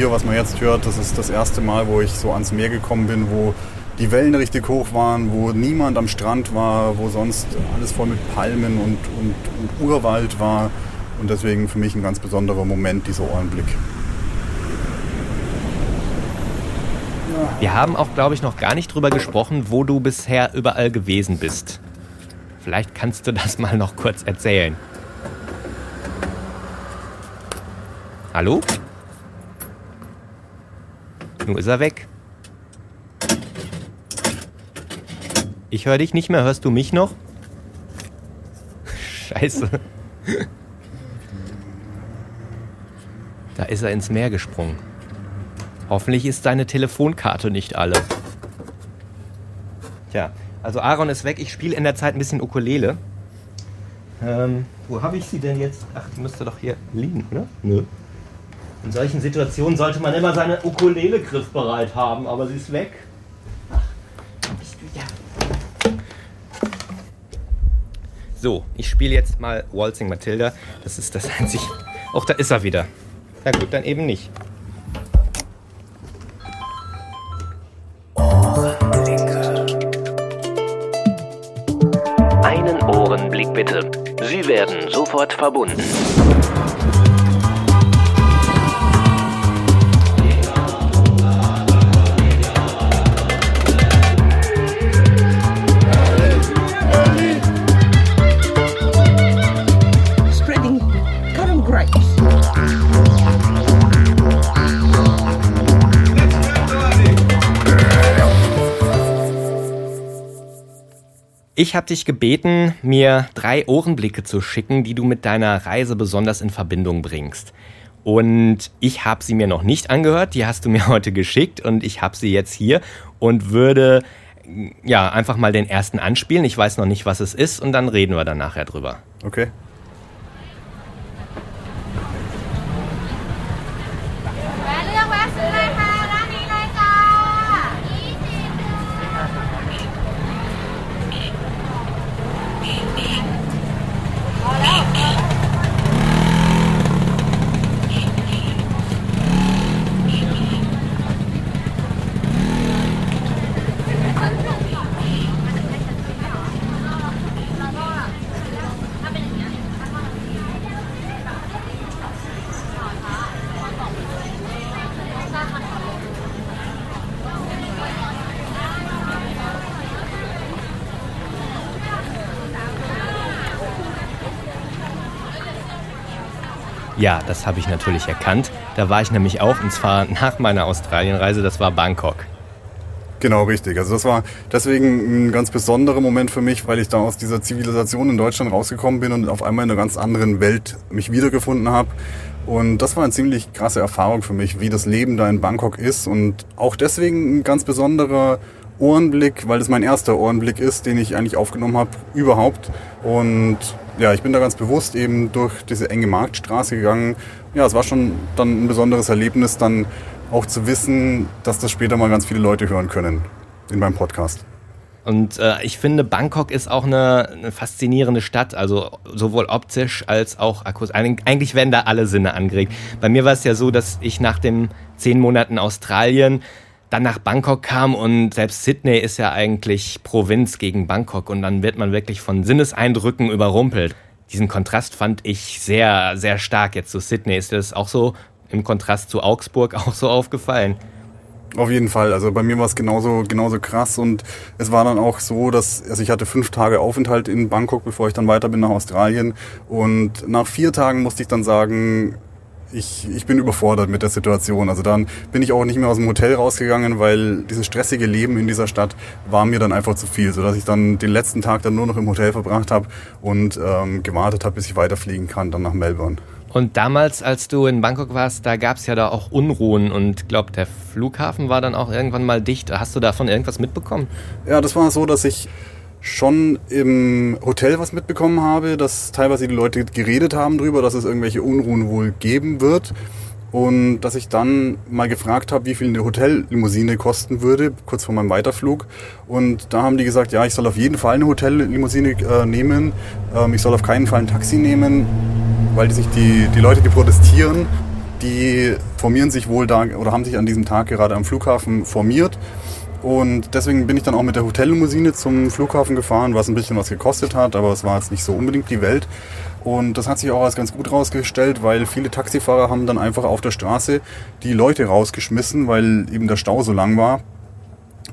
Bier, was man jetzt hört, das ist das erste Mal, wo ich so ans Meer gekommen bin, wo die Wellen richtig hoch waren, wo niemand am Strand war, wo sonst alles voll mit Palmen und, und, und Urwald war. Und deswegen für mich ein ganz besonderer Moment, dieser Ohrenblick. Wir haben auch, glaube ich, noch gar nicht drüber gesprochen, wo du bisher überall gewesen bist. Vielleicht kannst du das mal noch kurz erzählen. Hallo? Nun ist er weg. Ich höre dich nicht mehr. Hörst du mich noch? Scheiße. Da ist er ins Meer gesprungen. Hoffentlich ist seine Telefonkarte nicht alle. Tja, also Aaron ist weg. Ich spiele in der Zeit ein bisschen Ukulele. Ähm, wo habe ich sie denn jetzt? Ach, die müsste doch hier liegen, oder? Nö. In solchen Situationen sollte man immer seine Ukulele griffbereit haben, aber sie ist weg. Ach, bist du ja? So, ich spiele jetzt mal Waltzing Matilda. Das ist das einzige. Auch da ist er wieder. Na gut, dann eben nicht. Einen Ohrenblick bitte. Sie werden sofort verbunden. Ich habe dich gebeten, mir drei Ohrenblicke zu schicken, die du mit deiner Reise besonders in Verbindung bringst. Und ich habe sie mir noch nicht angehört, die hast du mir heute geschickt und ich habe sie jetzt hier und würde ja einfach mal den ersten anspielen. Ich weiß noch nicht, was es ist und dann reden wir dann nachher drüber. Okay. Ja, das habe ich natürlich erkannt. Da war ich nämlich auch, und zwar nach meiner Australienreise, das war Bangkok. Genau, richtig. Also das war deswegen ein ganz besonderer Moment für mich, weil ich da aus dieser Zivilisation in Deutschland rausgekommen bin und auf einmal in einer ganz anderen Welt mich wiedergefunden habe. Und das war eine ziemlich krasse Erfahrung für mich, wie das Leben da in Bangkok ist. Und auch deswegen ein ganz besonderer Ohrenblick, weil das mein erster Ohrenblick ist, den ich eigentlich aufgenommen habe überhaupt. Und ja, ich bin da ganz bewusst eben durch diese enge Marktstraße gegangen. Ja, es war schon dann ein besonderes Erlebnis, dann auch zu wissen, dass das später mal ganz viele Leute hören können in meinem Podcast. Und äh, ich finde, Bangkok ist auch eine, eine faszinierende Stadt, also sowohl optisch als auch akustisch. Eig- Eigentlich werden da alle Sinne angeregt. Bei mir war es ja so, dass ich nach den zehn Monaten Australien dann nach Bangkok kam und selbst Sydney ist ja eigentlich Provinz gegen Bangkok und dann wird man wirklich von Sinneseindrücken überrumpelt. Diesen Kontrast fand ich sehr, sehr stark jetzt zu Sydney. Ist das auch so im Kontrast zu Augsburg auch so aufgefallen? Auf jeden Fall. Also bei mir war es genauso, genauso krass und es war dann auch so, dass also ich hatte fünf Tage Aufenthalt in Bangkok, bevor ich dann weiter bin nach Australien und nach vier Tagen musste ich dann sagen, ich, ich bin überfordert mit der Situation. Also dann bin ich auch nicht mehr aus dem Hotel rausgegangen, weil dieses stressige Leben in dieser Stadt war mir dann einfach zu viel, sodass ich dann den letzten Tag dann nur noch im Hotel verbracht habe und ähm, gewartet habe, bis ich weiterfliegen kann, dann nach Melbourne. Und damals, als du in Bangkok warst, da gab es ja da auch Unruhen und glaub, der Flughafen war dann auch irgendwann mal dicht. Hast du davon irgendwas mitbekommen? Ja, das war so, dass ich schon im Hotel was mitbekommen habe, dass teilweise die Leute geredet haben drüber, dass es irgendwelche Unruhen wohl geben wird. Und dass ich dann mal gefragt habe, wie viel eine Hotellimousine kosten würde, kurz vor meinem Weiterflug. Und da haben die gesagt, ja, ich soll auf jeden Fall eine Hotellimousine äh, nehmen. Ähm, ich soll auf keinen Fall ein Taxi nehmen, weil die sich die, die Leute, die protestieren, die formieren sich wohl da oder haben sich an diesem Tag gerade am Flughafen formiert. Und deswegen bin ich dann auch mit der Hotellimousine zum Flughafen gefahren, was ein bisschen was gekostet hat, aber es war jetzt nicht so unbedingt die Welt. Und das hat sich auch als ganz gut rausgestellt, weil viele Taxifahrer haben dann einfach auf der Straße die Leute rausgeschmissen, weil eben der Stau so lang war.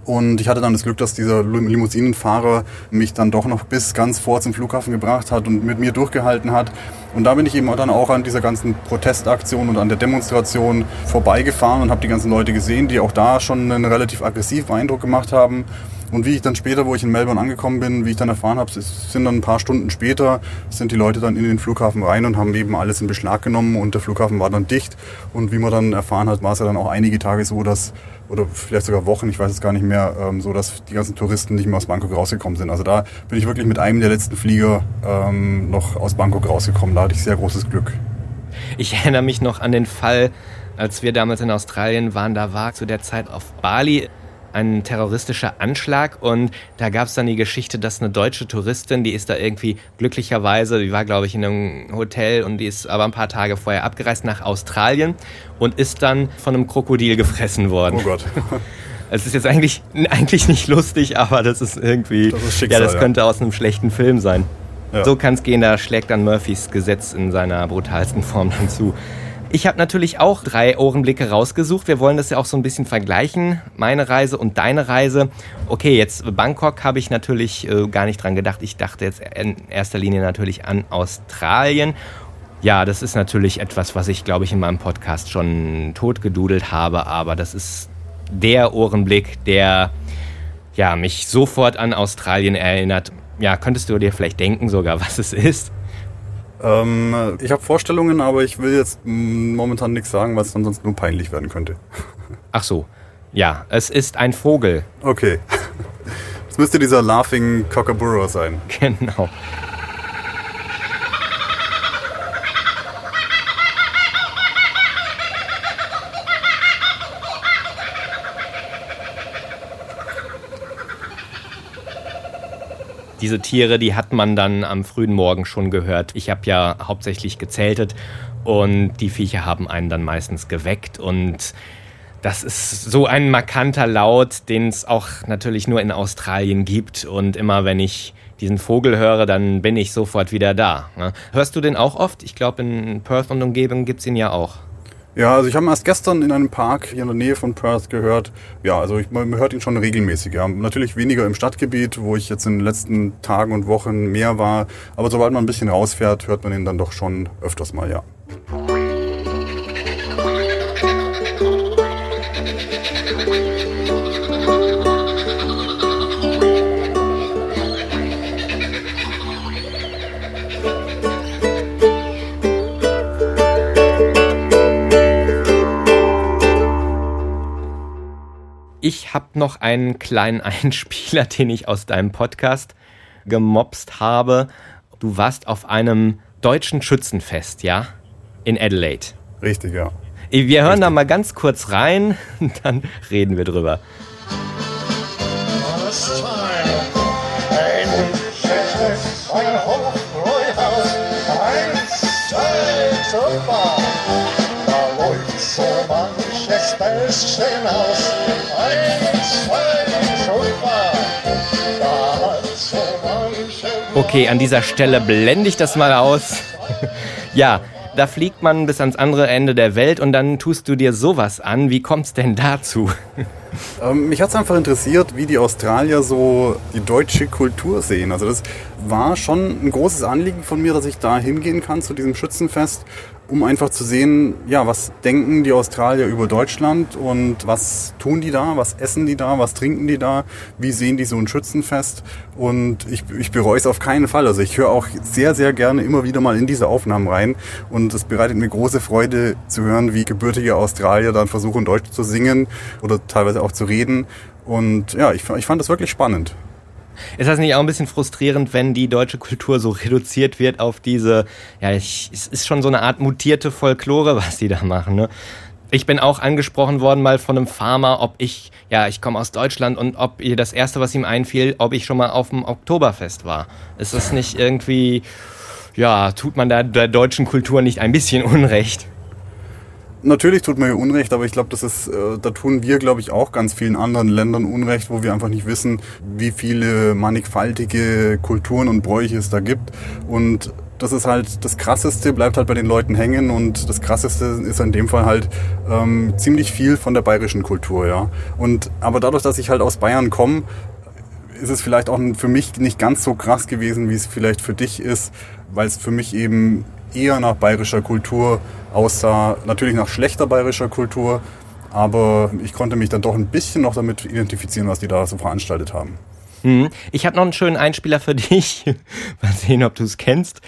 Und ich hatte dann das Glück, dass dieser Limousinenfahrer mich dann doch noch bis ganz vor zum Flughafen gebracht hat und mit mir durchgehalten hat. Und da bin ich eben dann auch an dieser ganzen Protestaktion und an der Demonstration vorbeigefahren und habe die ganzen Leute gesehen, die auch da schon einen relativ aggressiven Eindruck gemacht haben. Und wie ich dann später, wo ich in Melbourne angekommen bin, wie ich dann erfahren habe, sind dann ein paar Stunden später, sind die Leute dann in den Flughafen rein und haben eben alles in Beschlag genommen und der Flughafen war dann dicht. Und wie man dann erfahren hat, war es ja dann auch einige Tage so, dass oder vielleicht sogar Wochen, ich weiß es gar nicht mehr, ähm, so dass die ganzen Touristen nicht mehr aus Bangkok rausgekommen sind. Also da bin ich wirklich mit einem der letzten Flieger ähm, noch aus Bangkok rausgekommen. Da hatte ich sehr großes Glück. Ich erinnere mich noch an den Fall, als wir damals in Australien waren, da war zu der Zeit auf Bali ein terroristischer Anschlag und da gab es dann die Geschichte, dass eine deutsche Touristin, die ist da irgendwie glücklicherweise, die war glaube ich in einem Hotel und die ist aber ein paar Tage vorher abgereist nach Australien und ist dann von einem Krokodil gefressen worden. Oh Gott. Es ist jetzt eigentlich, eigentlich nicht lustig, aber das ist irgendwie, das ist Schicksal, ja, das könnte aus einem schlechten Film sein. Ja. So kann es gehen, da schlägt dann Murphys Gesetz in seiner brutalsten Form dann zu. Ich habe natürlich auch drei Ohrenblicke rausgesucht. Wir wollen das ja auch so ein bisschen vergleichen. Meine Reise und deine Reise. Okay, jetzt Bangkok habe ich natürlich äh, gar nicht dran gedacht. Ich dachte jetzt in erster Linie natürlich an Australien. Ja, das ist natürlich etwas, was ich, glaube ich, in meinem Podcast schon totgedudelt habe. Aber das ist der Ohrenblick, der ja, mich sofort an Australien erinnert. Ja, könntest du dir vielleicht denken sogar, was es ist? Ähm, ich habe Vorstellungen, aber ich will jetzt mm, momentan nichts sagen, weil es dann sonst nur peinlich werden könnte. Ach so. Ja, es ist ein Vogel. Okay. Es müsste dieser Laughing Cockaburro sein. Genau. Diese Tiere, die hat man dann am frühen Morgen schon gehört. Ich habe ja hauptsächlich gezeltet und die Viecher haben einen dann meistens geweckt und das ist so ein markanter Laut, den es auch natürlich nur in Australien gibt und immer wenn ich diesen Vogel höre, dann bin ich sofort wieder da. ne? Hörst du den auch oft? Ich glaube, in Perth und Umgebung gibt es ihn ja auch. Ja, also ich habe ihn erst gestern in einem Park hier in der Nähe von Perth gehört. Ja, also ich, man hört ihn schon regelmäßig. Ja. Natürlich weniger im Stadtgebiet, wo ich jetzt in den letzten Tagen und Wochen mehr war. Aber sobald man ein bisschen rausfährt, hört man ihn dann doch schon öfters mal, ja. Ich habe noch einen kleinen Einspieler, den ich aus deinem Podcast gemobst habe. Du warst auf einem deutschen Schützenfest, ja? In Adelaide. Richtig, ja. Wir hören da mal ganz kurz rein, dann reden wir drüber. Last Okay, an dieser Stelle blende ich das mal aus. ja, da fliegt man bis ans andere Ende der Welt und dann tust du dir sowas an. Wie kommt's denn dazu? Ähm, mich es einfach interessiert, wie die Australier so die deutsche Kultur sehen. Also das war schon ein großes Anliegen von mir, dass ich da hingehen kann zu diesem Schützenfest, um einfach zu sehen, ja, was denken die Australier über Deutschland und was tun die da, was essen die da, was trinken die da, wie sehen die so ein Schützenfest. Und ich, ich bereue es auf keinen Fall. Also ich höre auch sehr, sehr gerne immer wieder mal in diese Aufnahmen rein. Und es bereitet mir große Freude zu hören, wie gebürtige Australier dann versuchen, Deutsch zu singen oder teilweise auch zu reden. Und ja, ich, ich fand das wirklich spannend. Ist das nicht auch ein bisschen frustrierend, wenn die deutsche Kultur so reduziert wird auf diese, ja, ich, es ist schon so eine Art mutierte Folklore, was die da machen, ne? Ich bin auch angesprochen worden mal von einem Farmer, ob ich, ja, ich komme aus Deutschland und ob ihr das erste, was ihm einfiel, ob ich schon mal auf dem Oktoberfest war. Ist das nicht irgendwie, ja, tut man da der deutschen Kultur nicht ein bisschen Unrecht? Natürlich tut mir Unrecht, aber ich glaube, das ist, äh, da tun wir, glaube ich, auch ganz vielen anderen Ländern Unrecht, wo wir einfach nicht wissen, wie viele mannigfaltige Kulturen und Bräuche es da gibt. Und das ist halt das Krasseste, bleibt halt bei den Leuten hängen und das Krasseste ist in dem Fall halt ähm, ziemlich viel von der bayerischen Kultur, ja. Und aber dadurch, dass ich halt aus Bayern komme, ist es vielleicht auch für mich nicht ganz so krass gewesen, wie es vielleicht für dich ist, weil es für mich eben eher nach bayerischer Kultur aussah, natürlich nach schlechter bayerischer Kultur, aber ich konnte mich dann doch ein bisschen noch damit identifizieren, was die da so veranstaltet haben. Hm. Ich habe noch einen schönen Einspieler für dich. Mal sehen, ob du es kennst.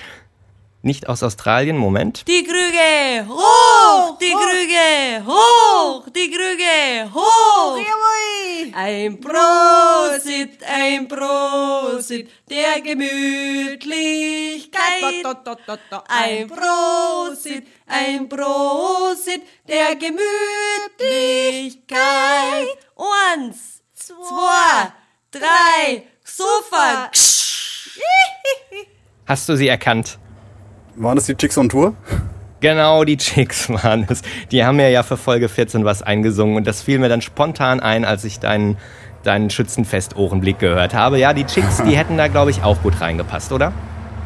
Nicht aus Australien, Moment. Die Krüge hoch, die Krüge hoch, die Krüge hoch. Ein Prosit, ein Prosit der Gemütlichkeit. Ein Prosit, ein Prosit der Gemütlichkeit. Eins, zwei, drei, Sofa. Hast du sie erkannt? Waren das die Chicks on Tour? Genau, die Chicks waren es. Die haben mir ja für Folge 14 was eingesungen und das fiel mir dann spontan ein, als ich deinen, deinen Schützenfest-Ohrenblick gehört habe. Ja, die Chicks, die hätten da, glaube ich, auch gut reingepasst, oder?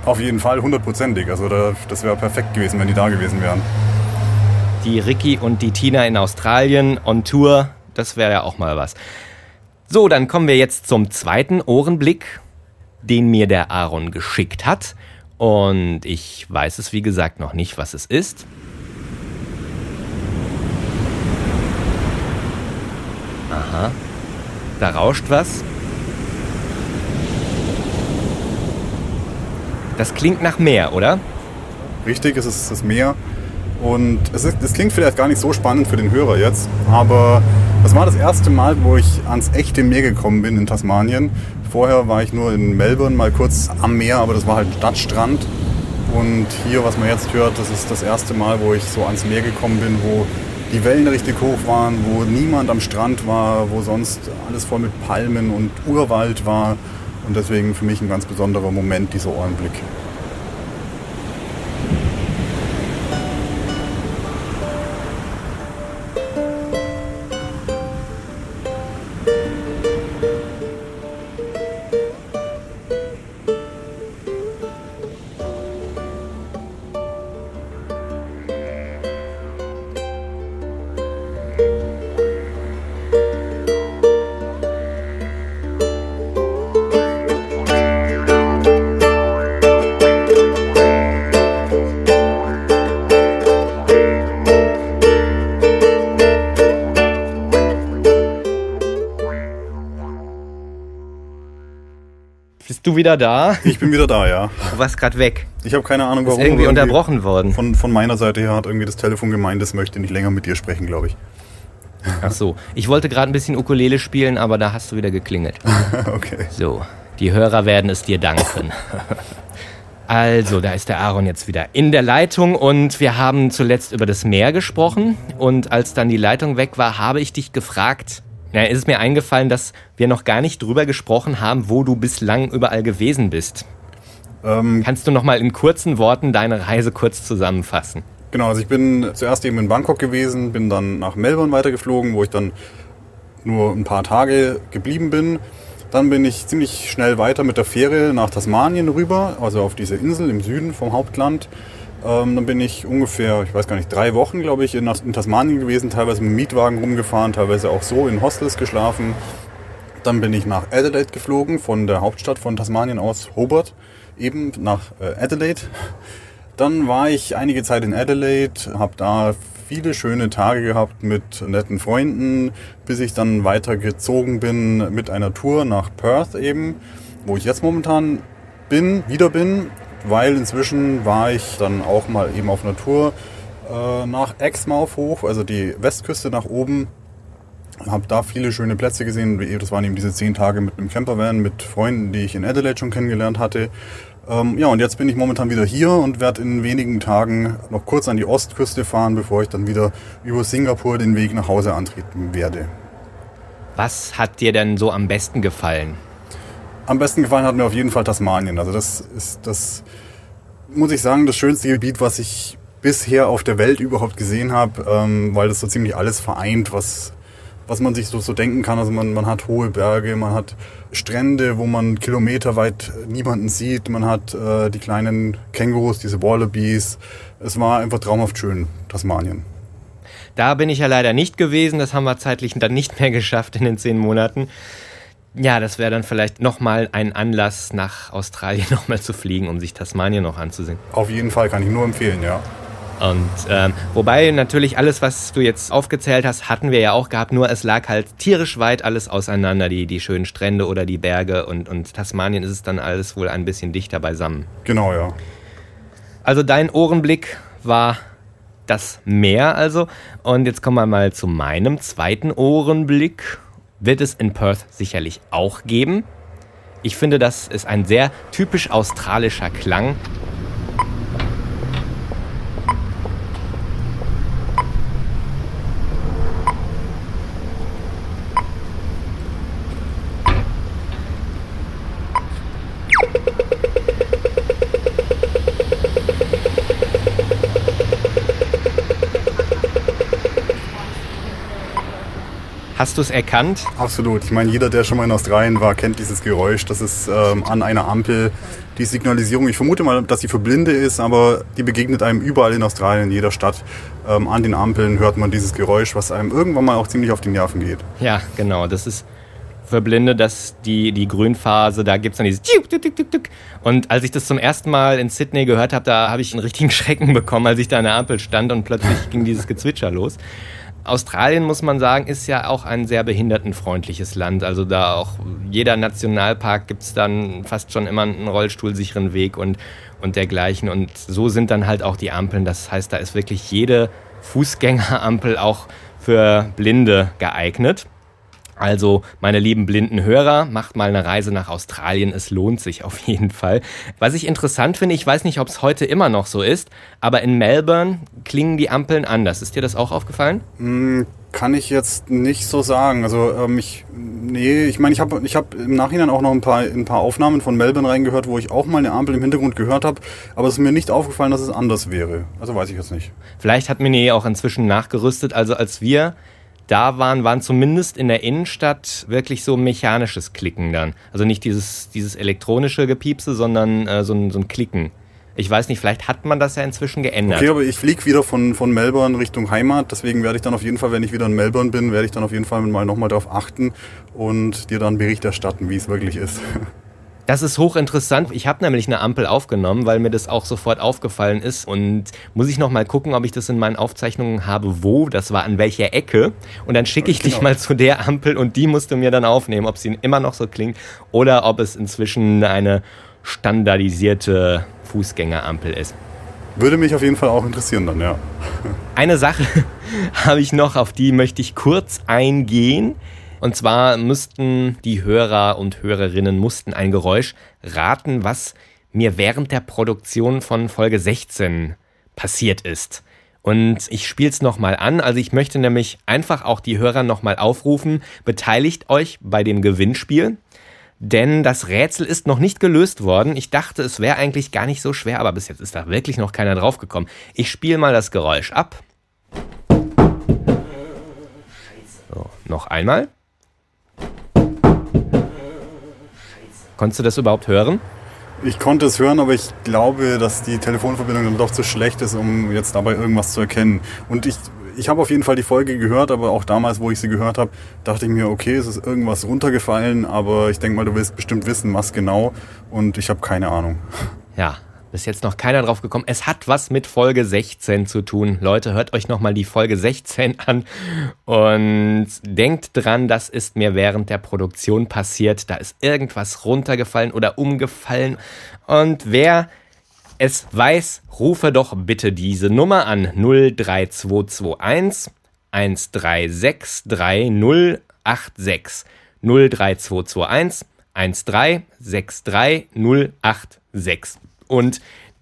Auf jeden Fall, hundertprozentig. Also da, das wäre perfekt gewesen, wenn die da gewesen wären. Die Ricky und die Tina in Australien on Tour, das wäre ja auch mal was. So, dann kommen wir jetzt zum zweiten Ohrenblick, den mir der Aaron geschickt hat. Und ich weiß es, wie gesagt, noch nicht, was es ist. Aha. Da rauscht was. Das klingt nach Meer, oder? Richtig, es ist das Meer. Und es, ist, es klingt vielleicht gar nicht so spannend für den Hörer jetzt, aber das war das erste Mal, wo ich ans echte Meer gekommen bin in Tasmanien. Vorher war ich nur in Melbourne mal kurz am Meer, aber das war halt Stadtstrand. Und hier, was man jetzt hört, das ist das erste Mal, wo ich so ans Meer gekommen bin, wo die Wellen richtig hoch waren, wo niemand am Strand war, wo sonst alles voll mit Palmen und Urwald war. Und deswegen für mich ein ganz besonderer Moment, dieser Ohrenblick. Du wieder da? Ich bin wieder da, ja. Du warst gerade weg. Ich habe keine Ahnung, Ist warum. irgendwie aber unterbrochen worden. Von, von meiner Seite her hat irgendwie das Telefon gemeint, es möchte nicht länger mit dir sprechen, glaube ich. Ach so. Ich wollte gerade ein bisschen Ukulele spielen, aber da hast du wieder geklingelt. okay. So, die Hörer werden es dir danken. Also, da ist der Aaron jetzt wieder in der Leitung und wir haben zuletzt über das Meer gesprochen und als dann die Leitung weg war, habe ich dich gefragt, ja, ist es mir eingefallen, dass wir noch gar nicht drüber gesprochen haben, wo du bislang überall gewesen bist. Ähm, Kannst du noch mal in kurzen Worten deine Reise kurz zusammenfassen? Genau, also ich bin zuerst eben in Bangkok gewesen, bin dann nach Melbourne weitergeflogen, wo ich dann nur ein paar Tage geblieben bin. Dann bin ich ziemlich schnell weiter mit der Fähre nach Tasmanien rüber, also auf diese Insel im Süden vom Hauptland. Ähm, dann bin ich ungefähr, ich weiß gar nicht, drei Wochen, glaube ich, in, in Tasmanien gewesen, teilweise mit dem Mietwagen rumgefahren, teilweise auch so in Hostels geschlafen. Dann bin ich nach Adelaide geflogen, von der Hauptstadt von Tasmanien aus, Hobart, eben nach äh, Adelaide. Dann war ich einige Zeit in Adelaide, habe da viele schöne Tage gehabt mit netten Freunden, bis ich dann weitergezogen bin mit einer Tour nach Perth eben, wo ich jetzt momentan bin, wieder bin, weil inzwischen war ich dann auch mal eben auf einer Tour äh, nach Exmouth hoch, also die Westküste nach oben. Habe da viele schöne Plätze gesehen. Das waren eben diese zehn Tage mit einem Campervan, mit Freunden, die ich in Adelaide schon kennengelernt hatte. Ähm, ja, und jetzt bin ich momentan wieder hier und werde in wenigen Tagen noch kurz an die Ostküste fahren, bevor ich dann wieder über Singapur den Weg nach Hause antreten werde. Was hat dir denn so am besten gefallen? Am besten gefallen hat mir auf jeden Fall Tasmanien. Also das ist das, muss ich sagen, das schönste Gebiet, was ich bisher auf der Welt überhaupt gesehen habe, ähm, weil das so ziemlich alles vereint, was, was man sich so, so denken kann. Also man, man hat hohe Berge, man hat Strände, wo man kilometerweit niemanden sieht, man hat äh, die kleinen Kängurus, diese Wallabies. Es war einfach traumhaft schön, Tasmanien. Da bin ich ja leider nicht gewesen, das haben wir zeitlich dann nicht mehr geschafft in den zehn Monaten. Ja, das wäre dann vielleicht nochmal ein Anlass, nach Australien nochmal zu fliegen, um sich Tasmanien noch anzusehen. Auf jeden Fall kann ich nur empfehlen, ja. Und ähm, wobei natürlich alles, was du jetzt aufgezählt hast, hatten wir ja auch gehabt, nur es lag halt tierisch weit alles auseinander, die, die schönen Strände oder die Berge und, und Tasmanien ist es dann alles wohl ein bisschen dichter beisammen. Genau, ja. Also dein Ohrenblick war das Meer also. Und jetzt kommen wir mal zu meinem zweiten Ohrenblick. Wird es in Perth sicherlich auch geben. Ich finde, das ist ein sehr typisch australischer Klang. Hast du es erkannt? Absolut. Ich meine, jeder, der schon mal in Australien war, kennt dieses Geräusch. Das ist ähm, an einer Ampel die Signalisierung. Ich vermute mal, dass sie für Blinde ist, aber die begegnet einem überall in Australien, in jeder Stadt. Ähm, an den Ampeln hört man dieses Geräusch, was einem irgendwann mal auch ziemlich auf die Nerven geht. Ja, genau. Das ist für Blinde, dass die, die Grünphase, da gibt es dann dieses. Und als ich das zum ersten Mal in Sydney gehört habe, da habe ich einen richtigen Schrecken bekommen, als ich da an der Ampel stand und plötzlich ging dieses Gezwitscher los. Australien, muss man sagen, ist ja auch ein sehr behindertenfreundliches Land. Also da auch jeder Nationalpark gibt es dann fast schon immer einen rollstuhlsicheren Weg und, und dergleichen. Und so sind dann halt auch die Ampeln. Das heißt, da ist wirklich jede Fußgängerampel auch für Blinde geeignet. Also, meine lieben blinden Hörer, macht mal eine Reise nach Australien. Es lohnt sich auf jeden Fall. Was ich interessant finde, ich weiß nicht, ob es heute immer noch so ist, aber in Melbourne klingen die Ampeln anders. Ist dir das auch aufgefallen? Hm, kann ich jetzt nicht so sagen. Also ähm, ich, nee, ich meine, ich habe ich hab im Nachhinein auch noch ein paar, ein paar Aufnahmen von Melbourne reingehört, wo ich auch mal eine Ampel im Hintergrund gehört habe, aber es ist mir nicht aufgefallen, dass es anders wäre. Also weiß ich jetzt nicht. Vielleicht hat Mini auch inzwischen nachgerüstet. Also als wir da waren, waren zumindest in der Innenstadt wirklich so mechanisches Klicken dann. Also nicht dieses, dieses elektronische Gepiepse, sondern äh, so, ein, so ein Klicken. Ich weiß nicht, vielleicht hat man das ja inzwischen geändert. Okay, aber ich fliege wieder von, von Melbourne Richtung Heimat, deswegen werde ich dann auf jeden Fall, wenn ich wieder in Melbourne bin, werde ich dann auf jeden Fall mal nochmal darauf achten und dir dann Bericht erstatten, wie es wirklich ist. Das ist hochinteressant. Ich habe nämlich eine Ampel aufgenommen, weil mir das auch sofort aufgefallen ist. Und muss ich noch mal gucken, ob ich das in meinen Aufzeichnungen habe, wo, das war an welcher Ecke. Und dann schicke ich genau. dich mal zu der Ampel und die musst du mir dann aufnehmen, ob sie immer noch so klingt oder ob es inzwischen eine standardisierte Fußgängerampel ist. Würde mich auf jeden Fall auch interessieren dann, ja. Eine Sache habe ich noch, auf die möchte ich kurz eingehen. Und zwar müssten die Hörer und Hörerinnen mussten ein Geräusch raten, was mir während der Produktion von Folge 16 passiert ist. Und ich spiele es nochmal an. Also ich möchte nämlich einfach auch die Hörer nochmal aufrufen, beteiligt euch bei dem Gewinnspiel. Denn das Rätsel ist noch nicht gelöst worden. Ich dachte, es wäre eigentlich gar nicht so schwer, aber bis jetzt ist da wirklich noch keiner draufgekommen. Ich spiele mal das Geräusch ab. So, noch einmal. Konntest du das überhaupt hören? Ich konnte es hören, aber ich glaube, dass die Telefonverbindung dann doch zu schlecht ist, um jetzt dabei irgendwas zu erkennen. Und ich, ich habe auf jeden Fall die Folge gehört, aber auch damals, wo ich sie gehört habe, dachte ich mir, okay, es ist irgendwas runtergefallen, aber ich denke mal, du willst bestimmt wissen, was genau. Und ich habe keine Ahnung. Ja, bis jetzt noch keiner drauf gekommen. Es hat was mit Folge 16 zu tun. Leute, hört euch nochmal die Folge 16 an und denkt dran, das ist mir während der Produktion passiert. Da ist irgendwas runtergefallen oder umgefallen. Und wer es weiß, rufe doch bitte diese Nummer an 03221 136 3086 03221 136 3086 und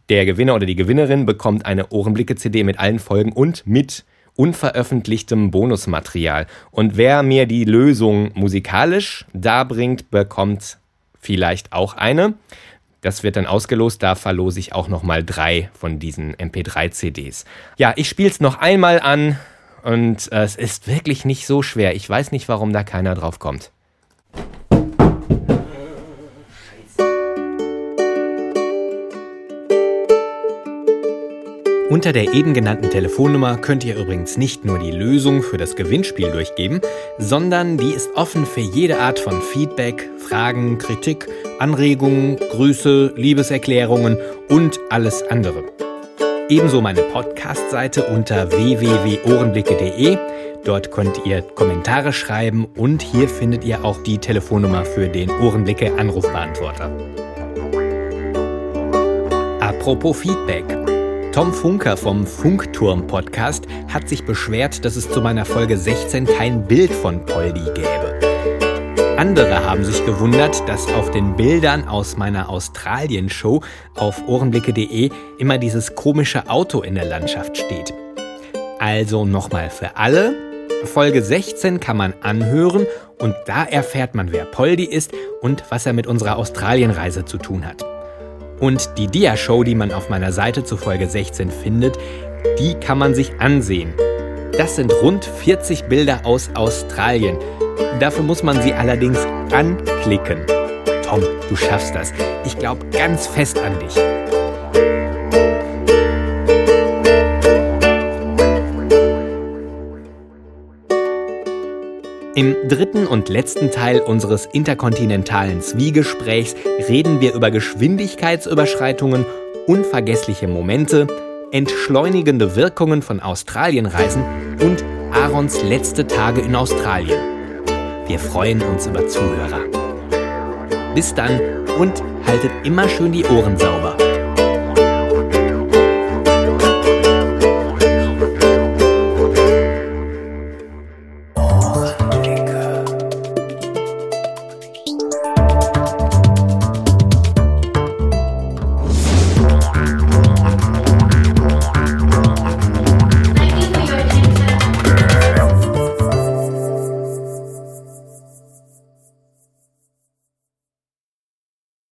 der Gewinner oder die Gewinnerin bekommt eine Ohrenblicke-CD mit allen Folgen und mit unveröffentlichtem Bonusmaterial. Und wer mir die Lösung musikalisch darbringt, bekommt vielleicht auch eine. Das wird dann ausgelost, da verlose ich auch nochmal drei von diesen MP3-CDs. Ja, ich spiele es noch einmal an und äh, es ist wirklich nicht so schwer. Ich weiß nicht, warum da keiner drauf kommt. Unter der eben genannten Telefonnummer könnt ihr übrigens nicht nur die Lösung für das Gewinnspiel durchgeben, sondern die ist offen für jede Art von Feedback, Fragen, Kritik, Anregungen, Grüße, Liebeserklärungen und alles andere. Ebenso meine Podcast-Seite unter www.ohrenblicke.de. Dort könnt ihr Kommentare schreiben und hier findet ihr auch die Telefonnummer für den Ohrenblicke Anrufbeantworter. Apropos Feedback. Tom Funker vom Funkturm Podcast hat sich beschwert, dass es zu meiner Folge 16 kein Bild von Poldi gäbe. Andere haben sich gewundert, dass auf den Bildern aus meiner Australien-Show auf ohrenblicke.de immer dieses komische Auto in der Landschaft steht. Also nochmal für alle. Folge 16 kann man anhören und da erfährt man, wer Poldi ist und was er mit unserer Australienreise zu tun hat. Und die Dia-Show, die man auf meiner Seite zu Folge 16 findet, die kann man sich ansehen. Das sind rund 40 Bilder aus Australien. Dafür muss man sie allerdings anklicken. Tom, du schaffst das. Ich glaube ganz fest an dich. Im dritten und letzten Teil unseres interkontinentalen Zwiegesprächs reden wir über Geschwindigkeitsüberschreitungen, unvergessliche Momente, entschleunigende Wirkungen von Australienreisen und Aarons letzte Tage in Australien. Wir freuen uns über Zuhörer. Bis dann und haltet immer schön die Ohren sauber.